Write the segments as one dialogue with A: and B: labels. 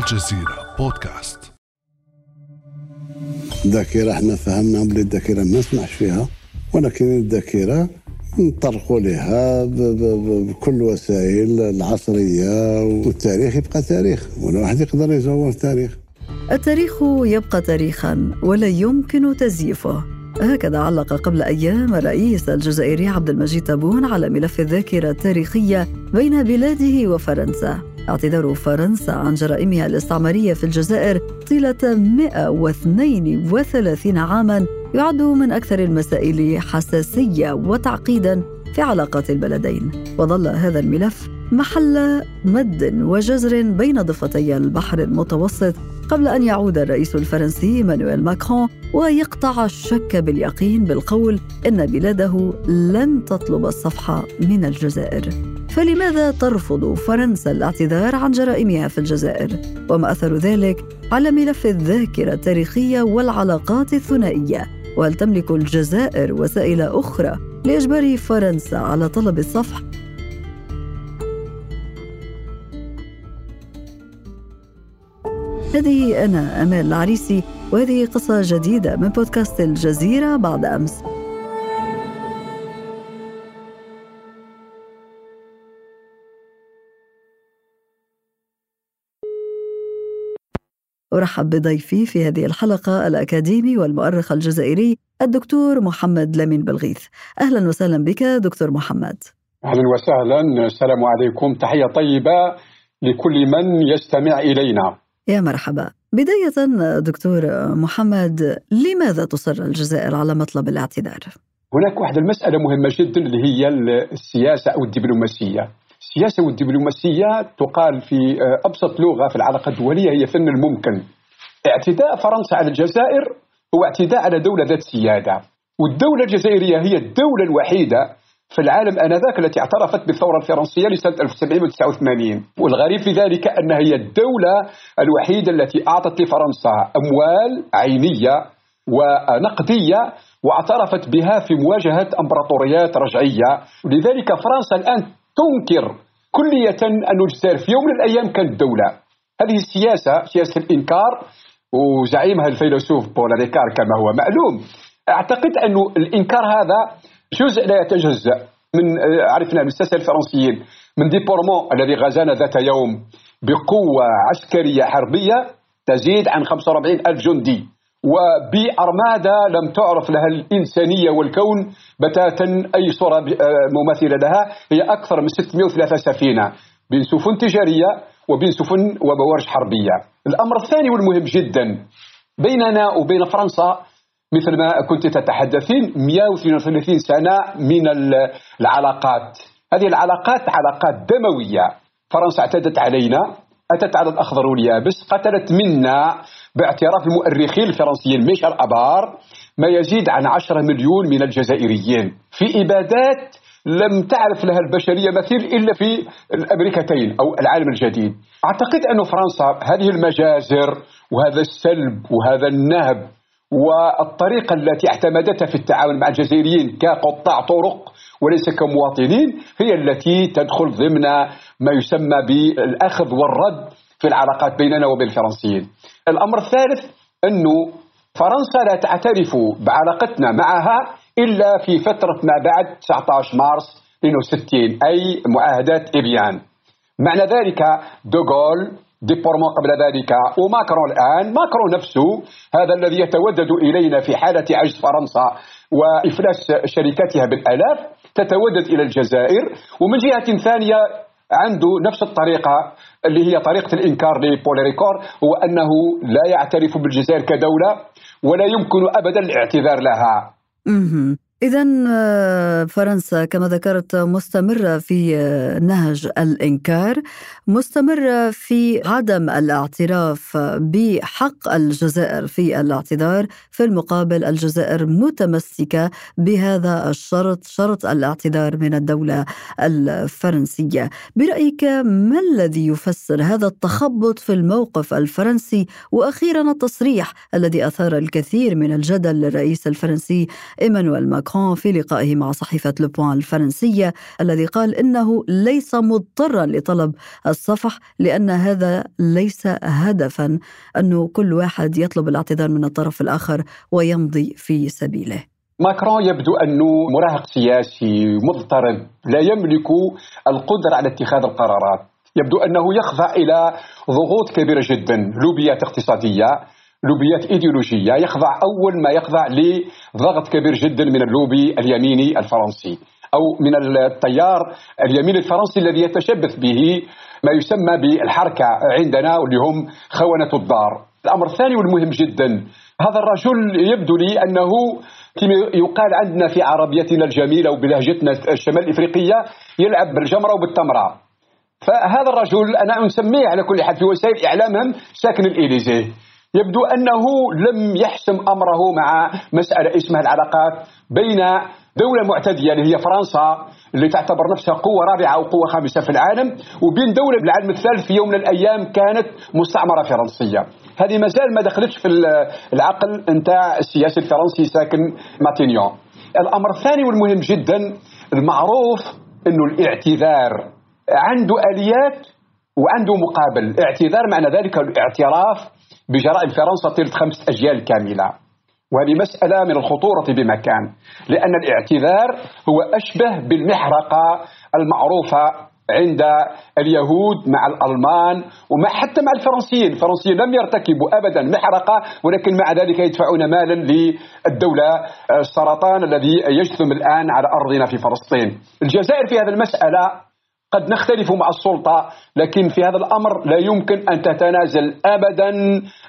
A: الجزيرة بودكاست.
B: الذاكرة إحنا فهمنا بلي الذاكرة ما نسمعش فيها ولكن الذاكرة نطرقوا لها بكل الوسائل العصرية والتاريخ يبقى تاريخ ولا واحد يقدر يزور التاريخ
C: التاريخ يبقى تاريخا ولا يمكن تزييفه. هكذا علق قبل أيام الرئيس الجزائري عبد المجيد تبون على ملف الذاكرة التاريخية بين بلاده وفرنسا. اعتذار فرنسا عن جرائمها الاستعمارية في الجزائر طيلة 132 عاماً يعد من أكثر المسائل حساسية وتعقيداً في علاقات البلدين. وظل هذا الملف محل مد وجزر بين ضفتي البحر المتوسط قبل أن يعود الرئيس الفرنسي إيمانويل ماكرون ويقطع الشك باليقين بالقول إن بلاده لن تطلب الصفحة من الجزائر. فلماذا ترفض فرنسا الاعتذار عن جرائمها في الجزائر؟ وما أثر ذلك على ملف الذاكرة التاريخية والعلاقات الثنائية؟ وهل تملك الجزائر وسائل أخرى لإجبار فرنسا على طلب الصفح؟ هذه أنا أمال العريسي وهذه قصة جديدة من بودكاست الجزيرة بعد أمس. أرحب بضيفي في هذه الحلقة الأكاديمي والمؤرخ الجزائري الدكتور محمد لمين بلغيث. أهلا وسهلا بك دكتور محمد.
D: أهلا وسهلا. السلام عليكم. تحية طيبة لكل من يستمع إلينا.
C: يا مرحبا. بداية دكتور محمد لماذا تصر الجزائر على مطلب الاعتذار؟
D: هناك واحدة المسألة مهمة جدا اللي هي السياسة أو الدبلوماسية. السياسة والدبلوماسية تقال في أبسط لغة في العلاقة الدولية هي فن الممكن. اعتداء فرنسا على الجزائر هو اعتداء على دولة ذات سيادة. والدولة الجزائرية هي الدولة الوحيدة في العالم آنذاك التي اعترفت بالثورة الفرنسية لسنة 1789 والغريب في ذلك أنها هي الدولة الوحيدة التي أعطت لفرنسا أموال عينية ونقدية واعترفت بها في مواجهة أمبراطوريات رجعية. ولذلك فرنسا الآن تنكر كلية أن الجزائر في يوم من الأيام كانت دولة هذه السياسة سياسة الإنكار وزعيمها الفيلسوف بول ريكور كما هو معلوم. أعتقد أن الإنكار هذا جزء لا يتجزأ من عرفنا الساسة الفرنسيين من ديبورمون الذي غزانا ذات يوم بقوة عسكرية حربية تزيد عن 45 ألف جندي. وبأرمادة لم تعرف لها الإنسانية والكون بتاتا أي صورة مماثلة لها. هي أكثر من 603 سفينة بين سفن تجارية وبين سفن وبوارج حربية. الأمر الثاني والمهم جدا بيننا وبين فرنسا مثل ما كنت تتحدثين 132 سنة من العلاقات. هذه العلاقات علاقات دموية. فرنسا اعتدت علينا. أتت على الأخضر واليابس قتلت منا باعتراف المؤرخين الفرنسيين ميشيل أبار ما يزيد عن 10 مليون من الجزائريين. في إبادات لم تعرف لها البشرية مثيل إلا في الأمريكتين أو العالم الجديد. أعتقد أن فرنسا هذه المجازر وهذا السلب وهذا النهب والطريقة التي اعتمدتها في التعامل مع الجزائريين كقطاع طرق وليس كمواطنين هي التي تدخل ضمن ما يسمى بالأخذ والرد في العلاقات بيننا وبين الفرنسيين. الأمر الثالث أنه فرنسا لا تعترف بعلاقتنا معها إلا في فترة ما بعد 19 مارس 62 أي معاهدات إيفيان. معنى ذلك دوغول ديبورمون قبل ذلك. وماكرون الآن ماكرون نفسه. هذا الذي يتودد إلينا في حالة عجز فرنسا وإفلاس شركاتها بالآلاف تتودد إلى الجزائر. ومن جهة ثانية عنده نفس الطريقة اللي هي طريقة الإنكار لبول ريكور هو أنه لا يعترف بالجزائر كدولة ولا يمكن أبدا الاعتذار لها.
C: إذا فرنسا كما ذكرت مستمرة في نهج الإنكار، مستمرة في عدم الاعتراف بحق الجزائر في الاعتذار، في المقابل الجزائر متمسكة بهذا الشرط، شرط الاعتذار من الدولة الفرنسية. برأيك ما الذي يفسر هذا التخبط في الموقف الفرنسي وأخيرا التصريح الذي أثار الكثير من الجدل للرئيس الفرنسي إيمانويل ماكرون ماكرون في لقائه مع صحيفة لوبوان الفرنسية الذي قال إنه ليس مضطرا لطلب الصفح لأن هذا ليس هدفا أنه كل واحد يطلب الاعتذار من الطرف الآخر ويمضي في سبيله.
D: ماكرون يبدو أنه مراهق سياسي مضطرب لا يملك القدرة على اتخاذ القرارات. يبدو أنه يخضع إلى ضغوط كبيرة جدا لوبيات اقتصادية. لوبيات إيديولوجية يخضع أول ما يخضع لضغط كبير جدا من اللوبي اليميني الفرنسي أو من التيار اليمين الفرنسي الذي يتشبث به ما يسمى بالحركة عندنا واللي هم خونة الدار. الأمر الثاني والمهم جدا هذا الرجل يبدو لي أنه كما يقال عندنا في عربيتنا الجميلة وبلهجتنا الشمال الافريقيه يلعب بالجمرة وبالتمرة. فهذا الرجل أنا أسميه على كل حال في وسائل إعلامهم ساكن الإليزيه يبدو أنه لم يحسم أمره مع مسألة اسمها العلاقات بين دولة معتدية اللي هي فرنسا اللي تعتبر نفسها قوة رابعة أو قوة خامسة في العالم وبين دولة بالعالم الثالث في يوم من الأيام كانت مستعمرة فرنسية. هذه مازال ما دخلتش في العقل نتاع السياسي الفرنسي ساكن ماتينيون الأمر الثاني والمهم جدا المعروف أنه الاعتذار عنده آليات وعنده مقابل. اعتذار معنى ذلك الاعتراف بجرائم فرنسا طيلة خمس أجيال كاملة. وهذه مسألة من الخطورة بمكان لأن الاعتذار هو أشبه بالمحرقة المعروفة عند اليهود مع الألمان ومع حتى مع الفرنسيين. الفرنسيين لم يرتكبوا أبدا محرقة ولكن مع ذلك يدفعون مالا للدولة السرطان الذي يجثم الآن على أرضنا في فلسطين. الجزائر في هذه المسألة قد نختلف مع السلطة لكن في هذا الأمر لا يمكن أن تتنازل أبدا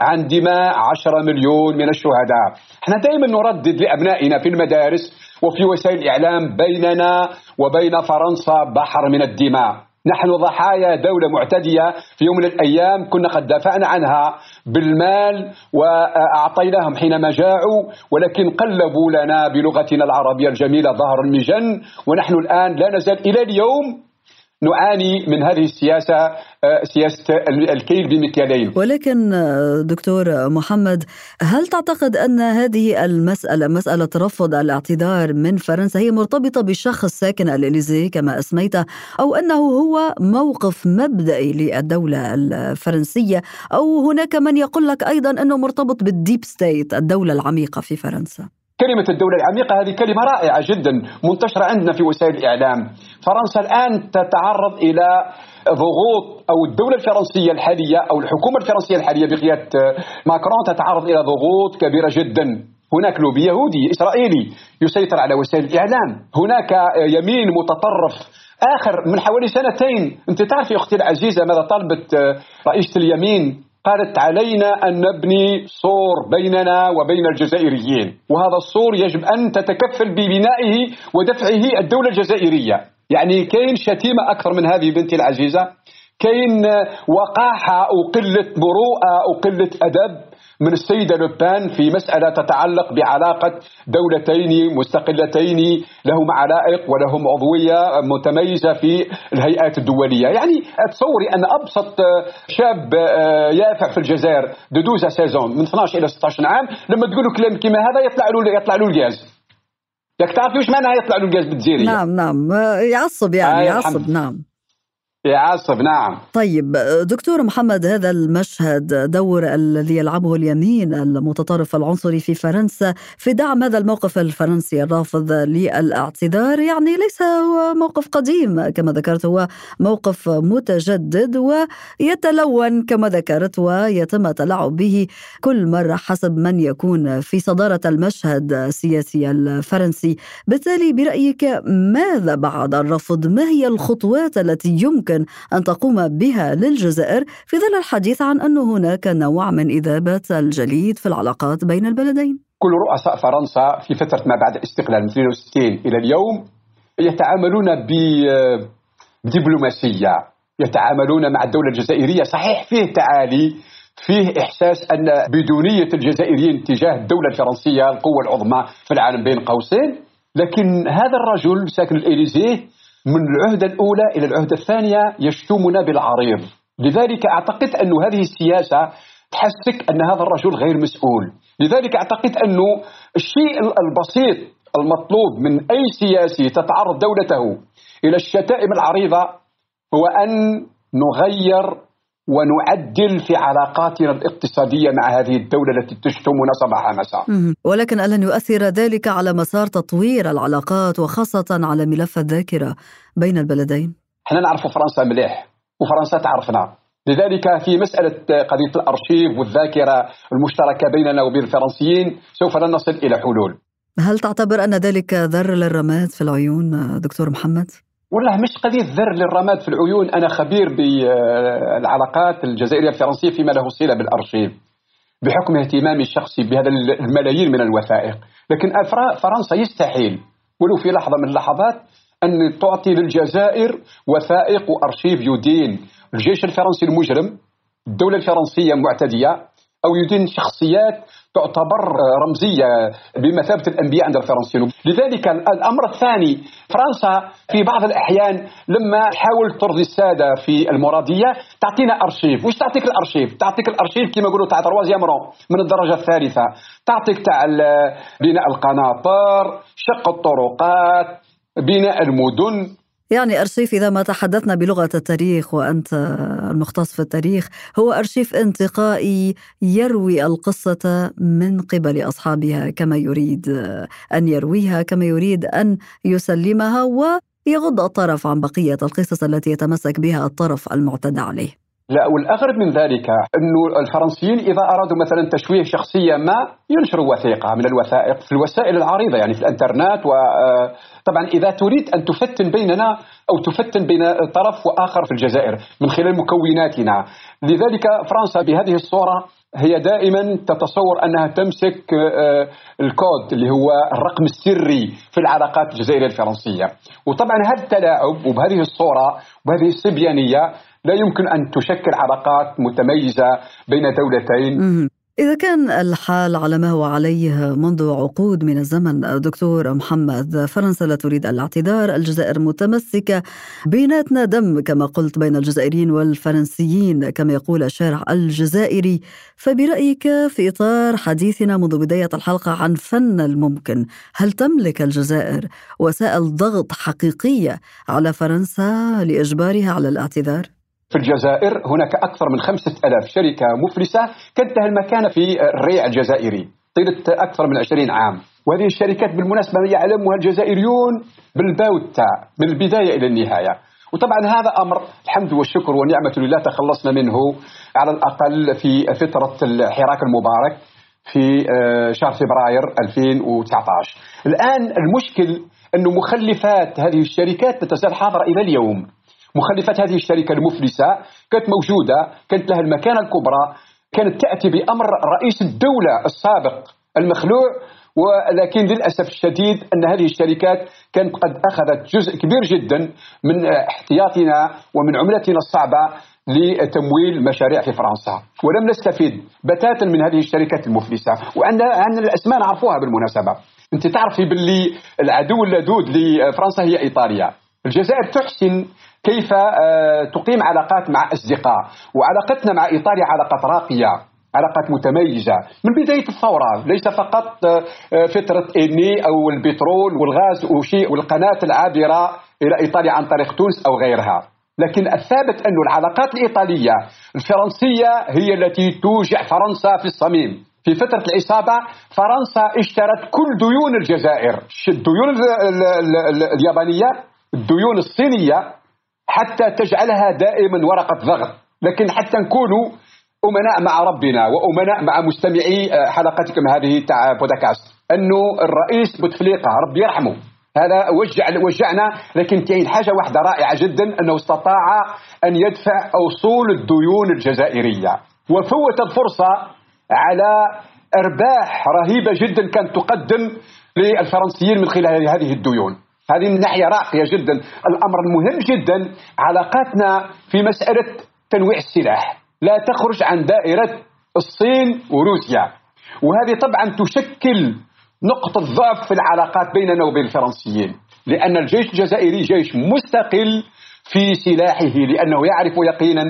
D: عن دماء عشرة مليون من الشهداء. إحنا دائما نردد لأبنائنا في المدارس وفي وسائل الإعلام بيننا وبين فرنسا بحر من الدماء. نحن ضحايا دولة معتدية في يوم من الأيام كنا قد دافعنا عنها بالمال وأعطيناهم حينما جاعوا ولكن قلبوا لنا بلغتنا العربية الجميلة ظهر المجن ونحن الآن لا نزال إلى اليوم نعاني من هذه السياسة آه، سياسة الكيل بمكيالين.
C: ولكن آه، دكتور محمد هل تعتقد أن هذه المسألة مسألة رفض الاعتذار من فرنسا هي مرتبطة بشخص ساكن الإليزي كما أسميته أو أنه هو موقف مبدئي للدولة الفرنسية أو هناك من يقول لك أيضا أنه مرتبط بالديب ستيت الدولة العميقة في فرنسا؟
D: كلمة الدولة العميقة هذه كلمة رائعة جدا منتشرة عندنا في وسائل الإعلام. فرنسا الآن تتعرض إلى ضغوط أو الدولة الفرنسية الحالية أو الحكومة الفرنسية الحالية بقيادة ماكرون تتعرض إلى ضغوط كبيرة جدا. هناك لوبي يهودي إسرائيلي يسيطر على وسائل الإعلام. هناك يمين متطرف آخر من حوالي سنتين. أنت تعرفي أختي العزيزة ماذا طلبت رئيسة اليمين؟ قالت علينا أن نبني سور بيننا وبين الجزائريين وهذا السور يجب أن تتكفل ببنائه ودفعه الدولة الجزائرية. يعني كاين شتيمة أكثر من هذه بنتي العزيزة. كاين وقاحة وقلة مروءة وقلة أدب. من السيدة لوبان في مسألة تتعلق بعلاقة دولتين مستقلتين لهم علائق ولهم عضوية متميزة في الهيئات الدولية. يعني تصوري أن أبسط شاب آه، يافع في الجزائر de seize ans من 12 إلى 16 عام لما تقول له كلام كما هذا يطلع له يطلع له الغاز. ياك تعرفي واش معناها يطلع له الغاز بالجزائرية؟
C: نعم نعم. يعصب يعني آه يعصب نعم.
D: يعصب نعم.
C: طيب دكتور محمد هذا المشهد دور الذي يلعبه اليمين المتطرف العنصري في فرنسا في دعم هذا الموقف الفرنسي الرافض للاعتذار يعني ليس هو موقف قديم كما ذكرت هو موقف متجدد ويتلون كما ذكرت ويتم التلاعب به كل مرة حسب من يكون في صدارة المشهد السياسي الفرنسي. بالتالي برأيك ماذا بعد الرفض؟ ما هي الخطوات التي يمكن يمكن أن تقوم بها للجزائر في ظل الحديث عن أن هناك نوع من إذابة الجليد في العلاقات بين البلدين.
D: كل رؤساء فرنسا في فترة ما بعد الاستقلال من 62 إلى اليوم يتعاملون بدبلوماسية يتعاملون مع الدولة الجزائرية. صحيح فيه تعالي فيه إحساس أن بدونية الجزائريين تجاه الدولة الفرنسية القوة العظمى في العالم بين قوسين لكن هذا الرجل ساكن الإليزيه من العهدة الأولى إلى العهدة الثانية يشتمنا بالعريض. لذلك أعتقد أن هذه السياسة تحسك أن هذا الرجل غير مسؤول. لذلك أعتقد أنه الشيء البسيط المطلوب من أي سياسي تتعرض دولته إلى الشتائم العريضة هو أن نغير ونعدل في علاقاتنا الاقتصادية مع هذه الدولة التي تشتمنا صباح مساء
C: ولكن ألن يؤثر ذلك على مسار تطوير العلاقات وخاصة على ملف الذاكرة بين البلدين؟
D: إحنا نعرف فرنسا مليح وفرنسا تعرفنا لذلك في مسألة قضية الأرشيف والذاكرة المشتركة بيننا وبين الفرنسيين سوف لن نصل إلى حلول
C: هل تعتبر أن ذلك ذر للرماد في العيون دكتور محمد؟
D: والله مش قضية ذر للرماد في العيون. أنا خبير بالعلاقات الجزائرية الفرنسية فيما له صلة بالأرشيف بحكم اهتمامي الشخصي بهذا الملايين من الوثائق. لكن فرنسا يستحيل ولو في لحظة من اللحظات أن تعطي للجزائر وثائق وأرشيف يدين. الجيش الفرنسي المجرم الدولة الفرنسية معتدية أو يدين شخصيات تعتبر رمزية بمثابة الأنبياء عند الفرنسيين. لذلك الأمر الثاني فرنسا في بعض الأحيان لما تحاول ترضي السادة في المرادية تعطينا أرشيف. وش تعطيك الأرشيف؟ تعطيك الأرشيف كما يقولوا تاع تروازيام من الدرجة الثالثة. تعطيك تاع بناء القناطر شق الطرقات بناء المدن.
C: يعني أرشيف إذا ما تحدثنا بلغة التاريخ وأنت المختص في التاريخ هو أرشيف انتقائي يروي القصة من قبل أصحابها كما يريد أن يرويها كما يريد أن يسلمها ويغض الطرف عن بقية القصص التي يتمسك بها الطرف المعتدى عليه.
D: لا والأغرب من ذلك أنه الفرنسيين إذا أرادوا مثلا تشويه شخصية ما ينشروا وثيقة من الوثائق في الوسائل العريضة يعني في الإنترنت وطبعا إذا تريد أن تفتن بيننا أو تفتن بين طرف وآخر في الجزائر من خلال مكوناتنا. لذلك فرنسا بهذه الصورة هي دائما تتصور أنها تمسك الكود اللي هو الرقم السري في العلاقات الجزائرية الفرنسية. وطبعا هذا التلاعب وبهذه الصورة وبهذه الصبيانية لا يمكن أن تشكل علاقات متميزة بين دولتين.
C: إذا كان الحال على ما هو عليه منذ عقود من الزمن دكتور محمد فرنسا لا تريد الاعتذار. الجزائر متمسكة بيناتنا دم كما قلت بين الجزائريين والفرنسيين كما يقول الشارع الجزائري. فبرأيك في إطار حديثنا منذ بداية الحلقة عن فن الممكن هل تملك الجزائر وسائل ضغط حقيقية على فرنسا لإجبارها على الاعتذار؟
D: في الجزائر هناك أكثر من خمسة ألاف شركة مفلسة كانت لها المكانة في الريع الجزائري. طيلة أكثر من عشرين عام. وهذه الشركات بالمناسبة يعلمها الجزائريون بالباوتة من البداية إلى النهاية. وطبعا هذا أمر الحمد والشكر ونعمة لله تخلصنا منه. على الأقل في فترة الحراك المبارك في آه، شهر فبراير 2019 الآن المشكل أن مخلفات هذه الشركات تتزال حاضرة إلى اليوم. مخلفات هذه الشركة المفلسة كانت موجودة كانت لها المكانة الكبرى كانت تأتي بأمر رئيس الدولة السابق المخلوع ولكن للأسف الشديد أن هذه الشركات كانت قد أخذت جزء كبير جدا من احتياطنا ومن عملتنا الصعبة لتمويل مشاريع في فرنسا. ولم نستفيد بتاتا من هذه الشركات المفلسة وعندنا عن الأسماء نعرفوها بالمناسبة. أنت تعرفي باللي العدو اللدود لفرنسا هي إيطاليا. الجزائر تحسن كيف آه، تقيم علاقات مع أصدقاء وعلاقتنا مع إيطاليا علاقات راقية علاقات متميزة من بداية الثورة ليس فقط آه، آه، فترة إني أو البترول والغاز وشيء والقناة العابرة إلى إيطاليا عن طريق تونس أو غيرها. لكن الثابت أن العلاقات الإيطالية الفرنسية هي التي توجع فرنسا في الصميم. في فترة الإصابة فرنسا اشترت كل ديون الجزائر الديون اليابانية؟ الديون الصينية حتى تجعلها دائما ورقة ضغط. لكن حتى نكونوا أمناء مع ربنا وأمناء مع مستمعي آه، حلقتكم هذه تاع بودكاست. أنه الرئيس بوتفليقة ربي يرحمه. هذا وجع وجعنا لكن كاين حاجة واحدة رائعة جدا أنه استطاع أن يدفع اصول الديون الجزائرية. وفوت الفرصة على أرباح رهيبة جدا كانت تقدم للفرنسيين من خلال هذه الديون. هذه من ناحية راقية جدا. الأمر المهم جدا علاقاتنا في مسألة تنويع السلاح. لا تخرج عن دائرة الصين وروسيا. وهذه طبعا تشكل نقطة ضعف في العلاقات بيننا وبين الفرنسيين. لأن الجيش الجزائري جيش مستقل في سلاحه لأنه يعرف يقينا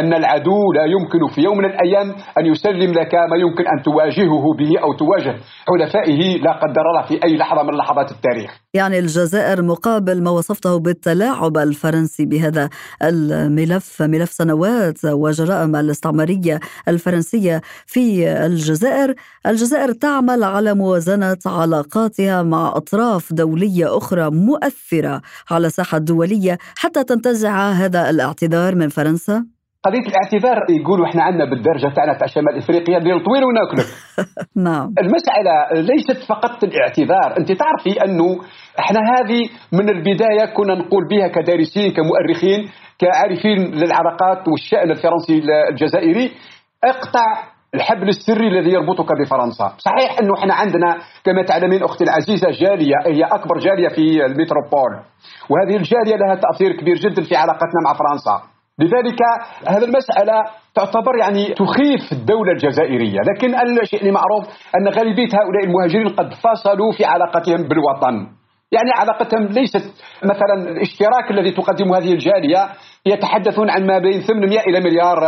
D: أن العدو لا يمكن في يوم من الأيام أن يسلم لك ما يمكن أن تواجهه به أو تواجه حلفائه لا قدر الله في أي لحظة من لحظات التاريخ
C: يعني الجزائر مقابل ما وصفته بالتلاعب الفرنسي بهذا الملف ملف سنوات وجرائم الاستعمارية الفرنسية في الجزائر الجزائر تعمل على موازنة علاقاتها مع أطراف دولية أخرى مؤثرة على الساحة الدولية حتى تنتزع هذا الاعتذار من فرنسا؟
D: قضية الاعتذار يقولوا إحنا عندنا بالدرجة تاعنا تاع شمال افريقيا اللي طويل وناكله
C: نعم.
D: المسألة ليست فقط الاعتذار. أنت تعرفي أنه إحنا هذه من البداية كنا نقول بها كدارسين كمؤرخين كعارفين للعلاقات والشأن الفرنسي الجزائري. اقطع الحبل السري الذي يربطك بفرنسا. صحيح أنه إحنا عندنا كما تعلمين أختي العزيزة جالية هي أكبر جالية في الميتروبول. وهذه الجالية لها تأثير كبير جدا في علاقتنا مع فرنسا. لذلك هذه المسألة تعتبر يعني تخيف الدولة الجزائرية. لكن الشيء اللي معروف أن غالبية هؤلاء المهاجرين قد فصلوا في علاقتهم بالوطن. يعني علاقتهم ليست مثلا الاشتراك الذي تقدمه هذه الجالية يتحدثون عن ما بين 800 إلى مليار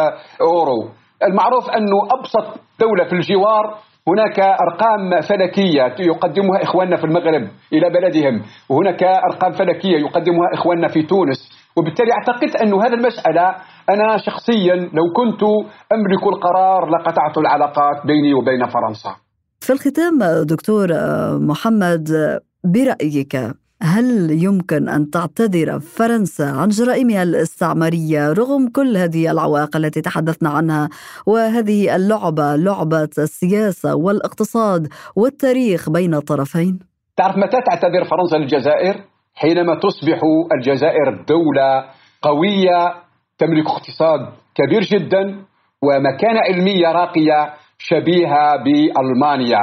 D: أورو. المعروف أنه أبسط دولة في الجوار هناك أرقام فلكية يقدمها إخواننا في المغرب إلى بلدهم وهناك أرقام فلكية يقدمها إخواننا في تونس. وبالتالي أعتقد أن هذه المسألة أنا شخصيا لو كنت أملك القرار لقطعت العلاقات بيني وبين فرنسا
C: في الختام دكتور محمد برأيك هل يمكن أن تعتذر فرنسا عن جرائمها الاستعمارية رغم كل هذه العوائق التي تحدثنا عنها وهذه اللعبة لعبة السياسة والاقتصاد والتاريخ بين الطرفين؟
D: تعرف متى تعتذر فرنسا للجزائر؟ حينما تصبح الجزائر دولة قوية تملك اقتصاد كبير جدا ومكانة علمية راقية شبيهة بألمانيا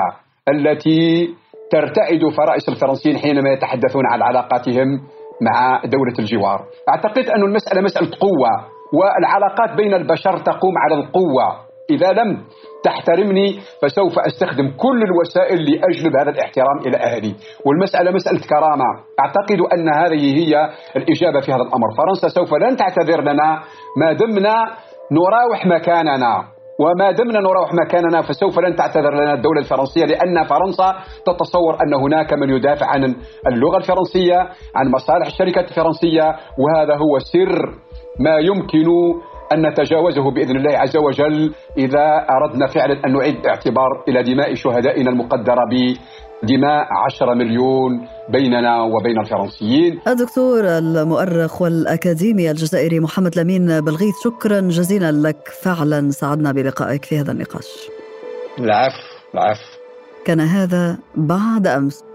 D: التي ترتعد فرائس الفرنسيين حينما يتحدثون عن علاقاتهم مع دولة الجوار. أعتقد أن المسألة مسألة قوة والعلاقات بين البشر تقوم على القوة. إذا لم تحترمني فسوف أستخدم كل الوسائل لأجلب هذا الاحترام إلى أهلي. والمسألة مسألة كرامة. أعتقد أن هذه هي الإجابة في هذا الأمر. فرنسا سوف لن تعتذر لنا. ما دمنا نراوح مكاننا. وما دمنا نراوح مكاننا فسوف لن تعتذر لنا الدولة الفرنسية لأن فرنسا تتصور أن هناك من يدافع عن اللغة الفرنسية عن مصالح الشركات الفرنسية وهذا هو سر ما يمكن أن نتجاوزه بإذن الله عز وجل إذا أردنا فعلا أن نعيد الاعتبار إلى دماء شهدائنا المقدرة بدماء 10 مليون بيننا وبين الفرنسيين.
C: الدكتور المؤرخ والأكاديمي الجزائري محمد لمين بلغيث شكرا جزيلا لك. فعلا سعدنا بلقائك في هذا النقاش.
D: العفو العفو.
C: كان هذا بعد أمس.